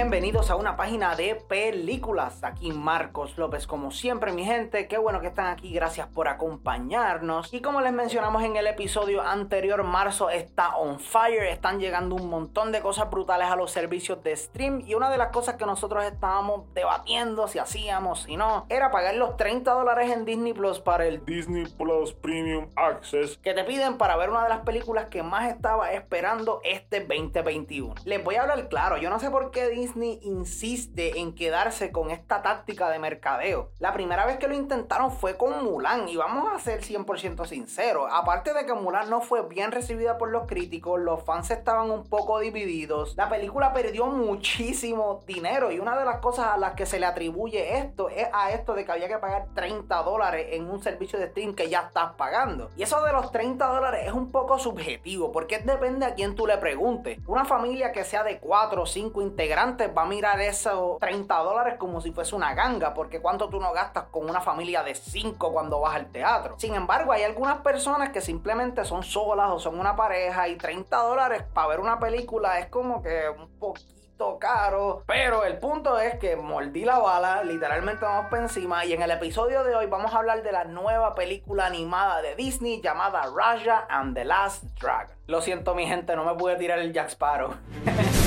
Bienvenidos a una página de películas. Aquí Marcos López, como siempre, mi gente. Qué bueno que están aquí. Gracias por acompañarnos. Y como les mencionamos en el episodio anterior, marzo está on fire. Están llegando un montón de cosas brutales a los servicios de stream. Y una de las cosas que nosotros estábamos debatiendo si hacíamos, si no, era pagar los 30 dólares en Disney Plus para el Disney Plus Premium Access que te piden para ver una de las películas que más estaba esperando este 2021. Les voy a hablar claro. Yo no sé por qué Disney insiste en quedarse con esta táctica de mercadeo. La primera vez que lo intentaron fue con Mulan y vamos a ser 100% sinceros. Aparte de que Mulan no fue bien recibida por los críticos, los fans estaban un poco divididos. La película perdió muchísimo dinero y una de las cosas a las que se le atribuye esto es a esto de que había que pagar 30 dólares en un servicio de stream que ya estás pagando. Y eso de los 30 dólares es un poco subjetivo porque depende a quién tú le preguntes. Una familia que sea de 4 o 5 integrantes va a mirar esos 30 dólares como si fuese una ganga, porque cuánto tú no gastas con una familia de 5 cuando vas al teatro. Sin embargo, hay algunas personas que simplemente son solas o son una pareja y 30 dólares para ver una película es como que un poquito caro. Pero el punto es que mordí la bala, literalmente vamos para encima. Y en el episodio de hoy vamos a hablar de la nueva película animada de Disney llamada Raja and the Last Dragon. Lo siento, mi gente, no me pude tirar el Jack Sparrow.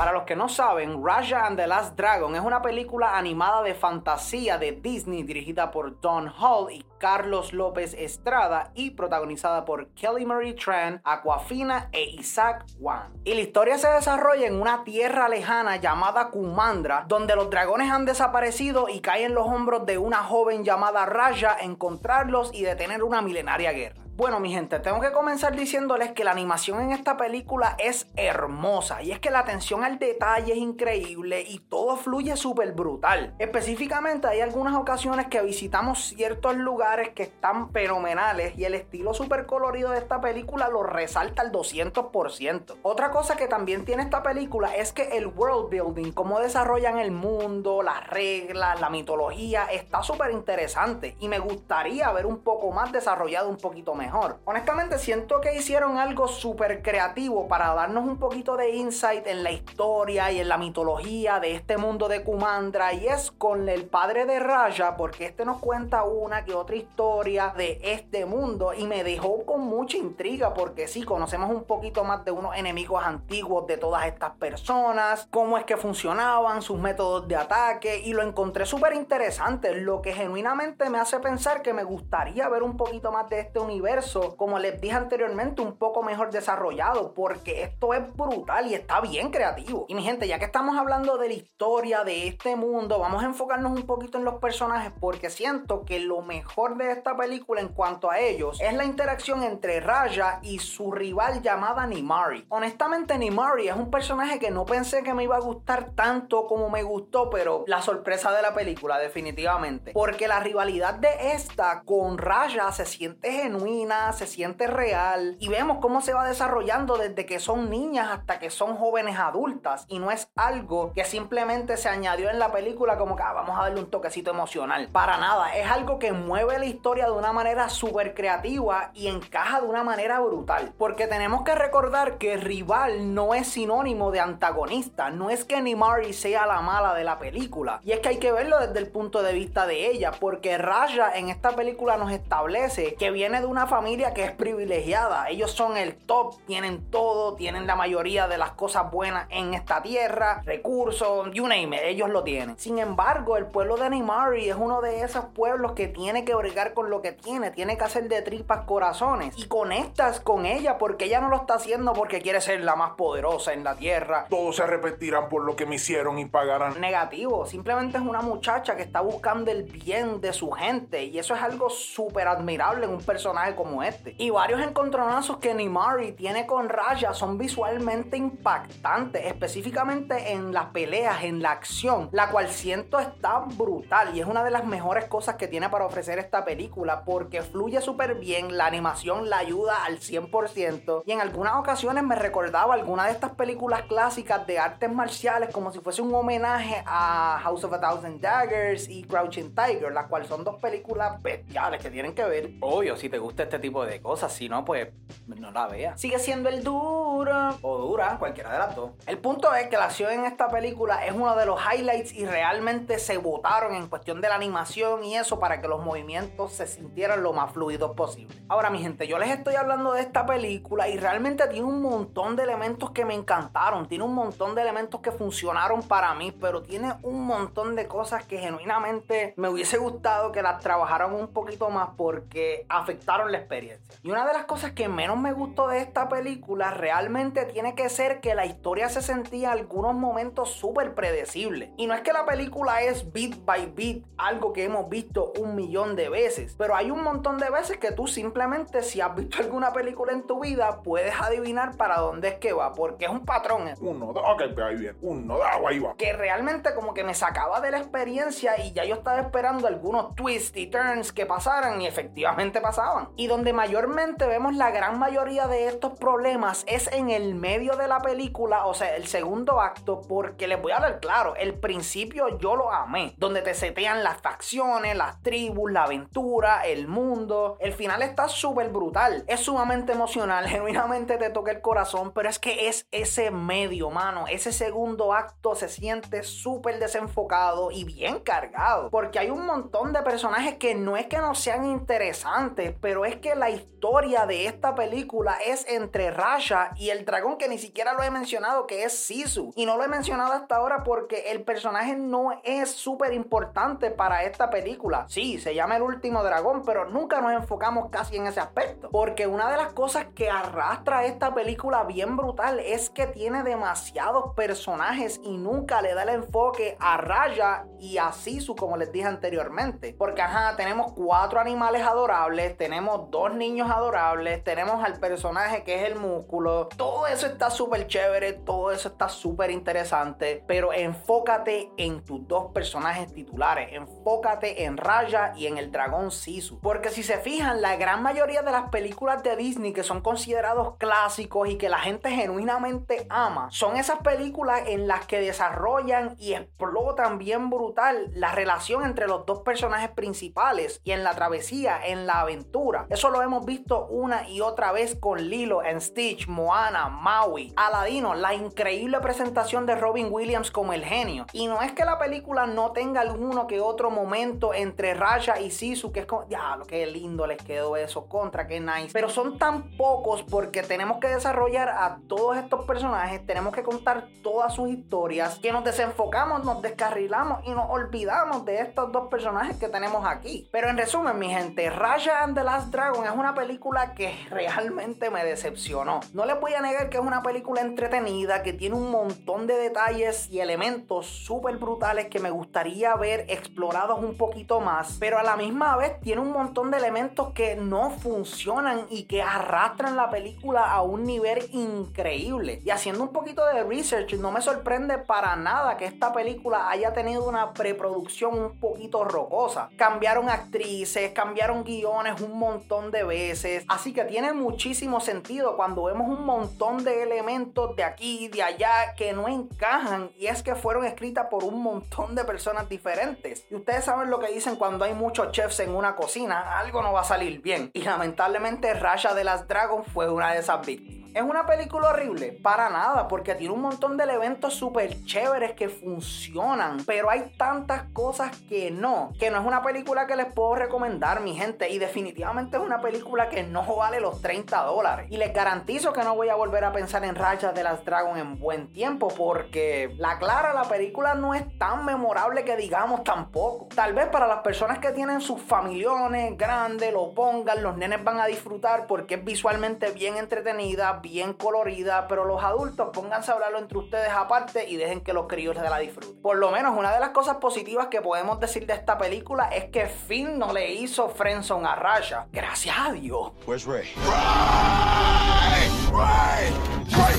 Para los que no saben, Raja and the Last Dragon es una película animada de fantasía de Disney dirigida por Don Hall y Carlos López Estrada y protagonizada por Kelly Marie Tran, Aquafina e Isaac Wan. Y la historia se desarrolla en una tierra lejana llamada Kumandra, donde los dragones han desaparecido y caen en los hombros de una joven llamada Raja encontrarlos y detener una milenaria guerra. Bueno, mi gente, tengo que comenzar diciéndoles que la animación en esta película es hermosa y es que la atención al detalle es increíble y todo fluye súper brutal. Específicamente hay algunas ocasiones que visitamos ciertos lugares que están fenomenales y el estilo súper colorido de esta película lo resalta al 200%. Otra cosa que también tiene esta película es que el world building, cómo desarrollan el mundo, las reglas, la mitología, está súper interesante y me gustaría ver un poco más desarrollado un poquito mejor. Honestamente siento que hicieron algo súper creativo para darnos un poquito de insight en la historia y en la mitología de este mundo de Kumandra y es con el padre de Raya porque este nos cuenta una que otra historia de este mundo y me dejó con mucha intriga porque sí, conocemos un poquito más de unos enemigos antiguos de todas estas personas, cómo es que funcionaban, sus métodos de ataque y lo encontré súper interesante, lo que genuinamente me hace pensar que me gustaría ver un poquito más de este universo como les dije anteriormente, un poco mejor desarrollado, porque esto es brutal y está bien creativo. Y mi gente, ya que estamos hablando de la historia de este mundo, vamos a enfocarnos un poquito en los personajes, porque siento que lo mejor de esta película en cuanto a ellos es la interacción entre Raya y su rival llamada Nimari. Honestamente, Nimari es un personaje que no pensé que me iba a gustar tanto como me gustó, pero la sorpresa de la película, definitivamente. Porque la rivalidad de esta con Raya se siente genuina se siente real y vemos cómo se va desarrollando desde que son niñas hasta que son jóvenes adultas y no es algo que simplemente se añadió en la película como que ah, vamos a darle un toquecito emocional. Para nada, es algo que mueve la historia de una manera súper creativa y encaja de una manera brutal. Porque tenemos que recordar que rival no es sinónimo de antagonista, no es que Nimari sea la mala de la película. Y es que hay que verlo desde el punto de vista de ella, porque Raya en esta película nos establece que viene de una familia que es privilegiada. Ellos son el top, tienen todo, tienen la mayoría de las cosas buenas en esta tierra, recursos, you name it, ellos lo tienen. Sin embargo, el pueblo de Neymari es uno de esos pueblos que tiene que bregar con lo que tiene, tiene que hacer de tripas corazones y conectas con ella porque ella no lo está haciendo porque quiere ser la más poderosa en la tierra. Todos se arrepentirán por lo que me hicieron y pagarán. Negativo, simplemente es una muchacha que está buscando el bien de su gente y eso es algo súper admirable en un personaje como este. Y varios encontronazos que Nimari tiene con Raya son visualmente impactantes, específicamente en las peleas, en la acción, la cual siento está brutal y es una de las mejores cosas que tiene para ofrecer esta película porque fluye súper bien, la animación la ayuda al 100% y en algunas ocasiones me recordaba alguna de estas películas clásicas de artes marciales como si fuese un homenaje a House of a Thousand Daggers y Crouching Tiger, las cuales son dos películas bestiales que tienen que ver. Obvio, si te gusta este tipo de cosas, si no, pues no la vea. Sigue siendo el duro o dura, cualquiera de las dos. El punto es que la acción en esta película es uno de los highlights y realmente se votaron en cuestión de la animación y eso para que los movimientos se sintieran lo más fluidos posible. Ahora, mi gente, yo les estoy hablando de esta película y realmente tiene un montón de elementos que me encantaron, tiene un montón de elementos que funcionaron para mí, pero tiene un montón de cosas que genuinamente me hubiese gustado que las trabajaran un poquito más porque afectaron experiencia. Y una de las cosas que menos me gustó de esta película realmente tiene que ser que la historia se sentía en algunos momentos súper predecible. Y no es que la película es beat by beat, algo que hemos visto un millón de veces, pero hay un montón de veces que tú simplemente si has visto alguna película en tu vida puedes adivinar para dónde es que va, porque es un patrón. Uno, dos, ok, pues ahí bien. Uno, dos, ahí va. Que realmente como que me sacaba de la experiencia y ya yo estaba esperando algunos twists y turns que pasaran y efectivamente pasaban. Y donde mayormente vemos la gran mayoría de estos problemas es en el medio de la película, o sea, el segundo acto, porque les voy a hablar claro, el principio yo lo amé, donde te setean las facciones, las tribus, la aventura, el mundo. El final está súper brutal, es sumamente emocional, genuinamente te toca el corazón, pero es que es ese medio, mano, ese segundo acto se siente súper desenfocado y bien cargado, porque hay un montón de personajes que no es que no sean interesantes, pero es que la historia de esta película es entre Rasha y el dragón que ni siquiera lo he mencionado, que es Sisu. Y no lo he mencionado hasta ahora porque el personaje no es súper importante para esta película. Sí, se llama el último dragón, pero nunca nos enfocamos casi en ese aspecto. Porque una de las cosas que arrastra esta película bien brutal es que tiene demasiados personajes y nunca le da el enfoque a Raya y a Sisu, como les dije anteriormente. Porque, ajá, tenemos cuatro animales adorables, tenemos dos niños adorables, tenemos al personaje que es el músculo. Todo eso está súper chévere, todo eso está súper interesante, pero enfócate en tus dos personajes titulares. Enfócate en Raya y en el dragón Sisu. Porque si se fijan, la gran mayoría de las películas de Disney que son considerados clásicos y que la gente genuinamente ama, son esas películas en las que desarrollan y explotan bien brutal la relación entre los dos personajes principales y en la travesía, en la aventura. Eso lo hemos visto una y otra vez con Lilo en Stitch, Moana, Maui, Aladino, la increíble presentación de Robin Williams como el genio. Y no es que la película no tenga alguno que otro momento entre Raya y Sisu que es como, lo que lindo les quedó eso, contra, qué nice. Pero son tan pocos porque tenemos que desarrollar a todos estos personajes, tenemos que contar todas sus historias, que nos desenfocamos, nos descarrilamos y nos olvidamos de estos dos personajes que tenemos aquí. Pero en resumen, mi gente, Raya and the Last Dragon es una película que realmente me decepcionó. No les voy a negar que es una película entretenida, que tiene un montón de detalles y elementos súper brutales que me gustaría ver explorados un poquito más, pero a la misma vez tiene un montón de elementos que no funcionan y que arrastran la película a un nivel increíble. Y haciendo un poquito de research, no me sorprende para nada que esta película haya tenido una preproducción un poquito rocosa. Cambiaron actrices, cambiaron guiones un montón de veces, así que tiene muchísimo sentido cuando vemos un montón de elementos de aquí y de allá que no encajan y es que fueron escritas por un montón de personas diferentes. Y ustedes saben lo que dicen cuando hay muchos chefs en una cocina, algo no va a salir bien. Y lamentablemente Rasha de las Dragon fue una de esas víctimas. ¿Es una película horrible? Para nada, porque tiene un montón de elementos súper chéveres que funcionan, pero hay tantas cosas que no, que no es una película que les puedo recomendar, mi gente, y definitivamente es una película que no vale los 30 dólares. Y les garantizo que no voy a volver a pensar en Rachas de las Dragon en buen tiempo, porque la clara, la película no es tan memorable que digamos tampoco. Tal vez para las personas que tienen sus familiones grandes, lo pongan, los nenes van a disfrutar porque es visualmente bien entretenida, bien colorida, pero los adultos pónganse a hablarlo entre ustedes aparte y dejen que los críos de la disfruten. Por lo menos una de las cosas positivas que podemos decir de esta película es que Finn no le hizo friendzone a Rasha. Gracias a Dios. Where's Ray? Ray! Ray! Ray!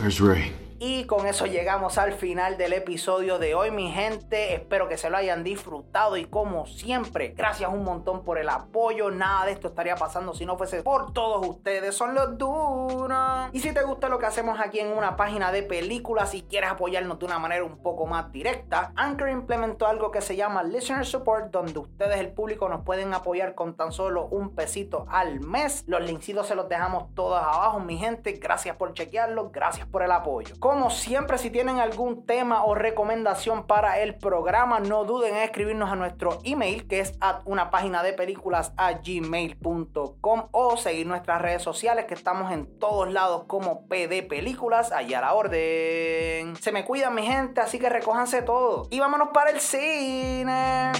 Where's Ray? Y con eso llegamos al final del episodio de hoy, mi gente. Espero que se lo hayan disfrutado y como siempre, gracias un montón por el apoyo. Nada de esto estaría pasando si no fuese por todos ustedes. Son los duros. Y si te gusta lo que hacemos aquí en una página de películas y quieres apoyarnos de una manera un poco más directa, Anchor implementó algo que se llama Listener Support, donde ustedes, el público, nos pueden apoyar con tan solo un pesito al mes. Los lincitos se los dejamos todos abajo, mi gente. Gracias por chequearlo, gracias por el apoyo. Como siempre, si tienen algún tema o recomendación para el programa, no duden en escribirnos a nuestro email, que es a una página de películas a gmail.com o seguir nuestras redes sociales, que estamos en todos lados como PD Películas, allá a la orden. Se me cuidan, mi gente, así que recójanse todo. Y vámonos para el cine.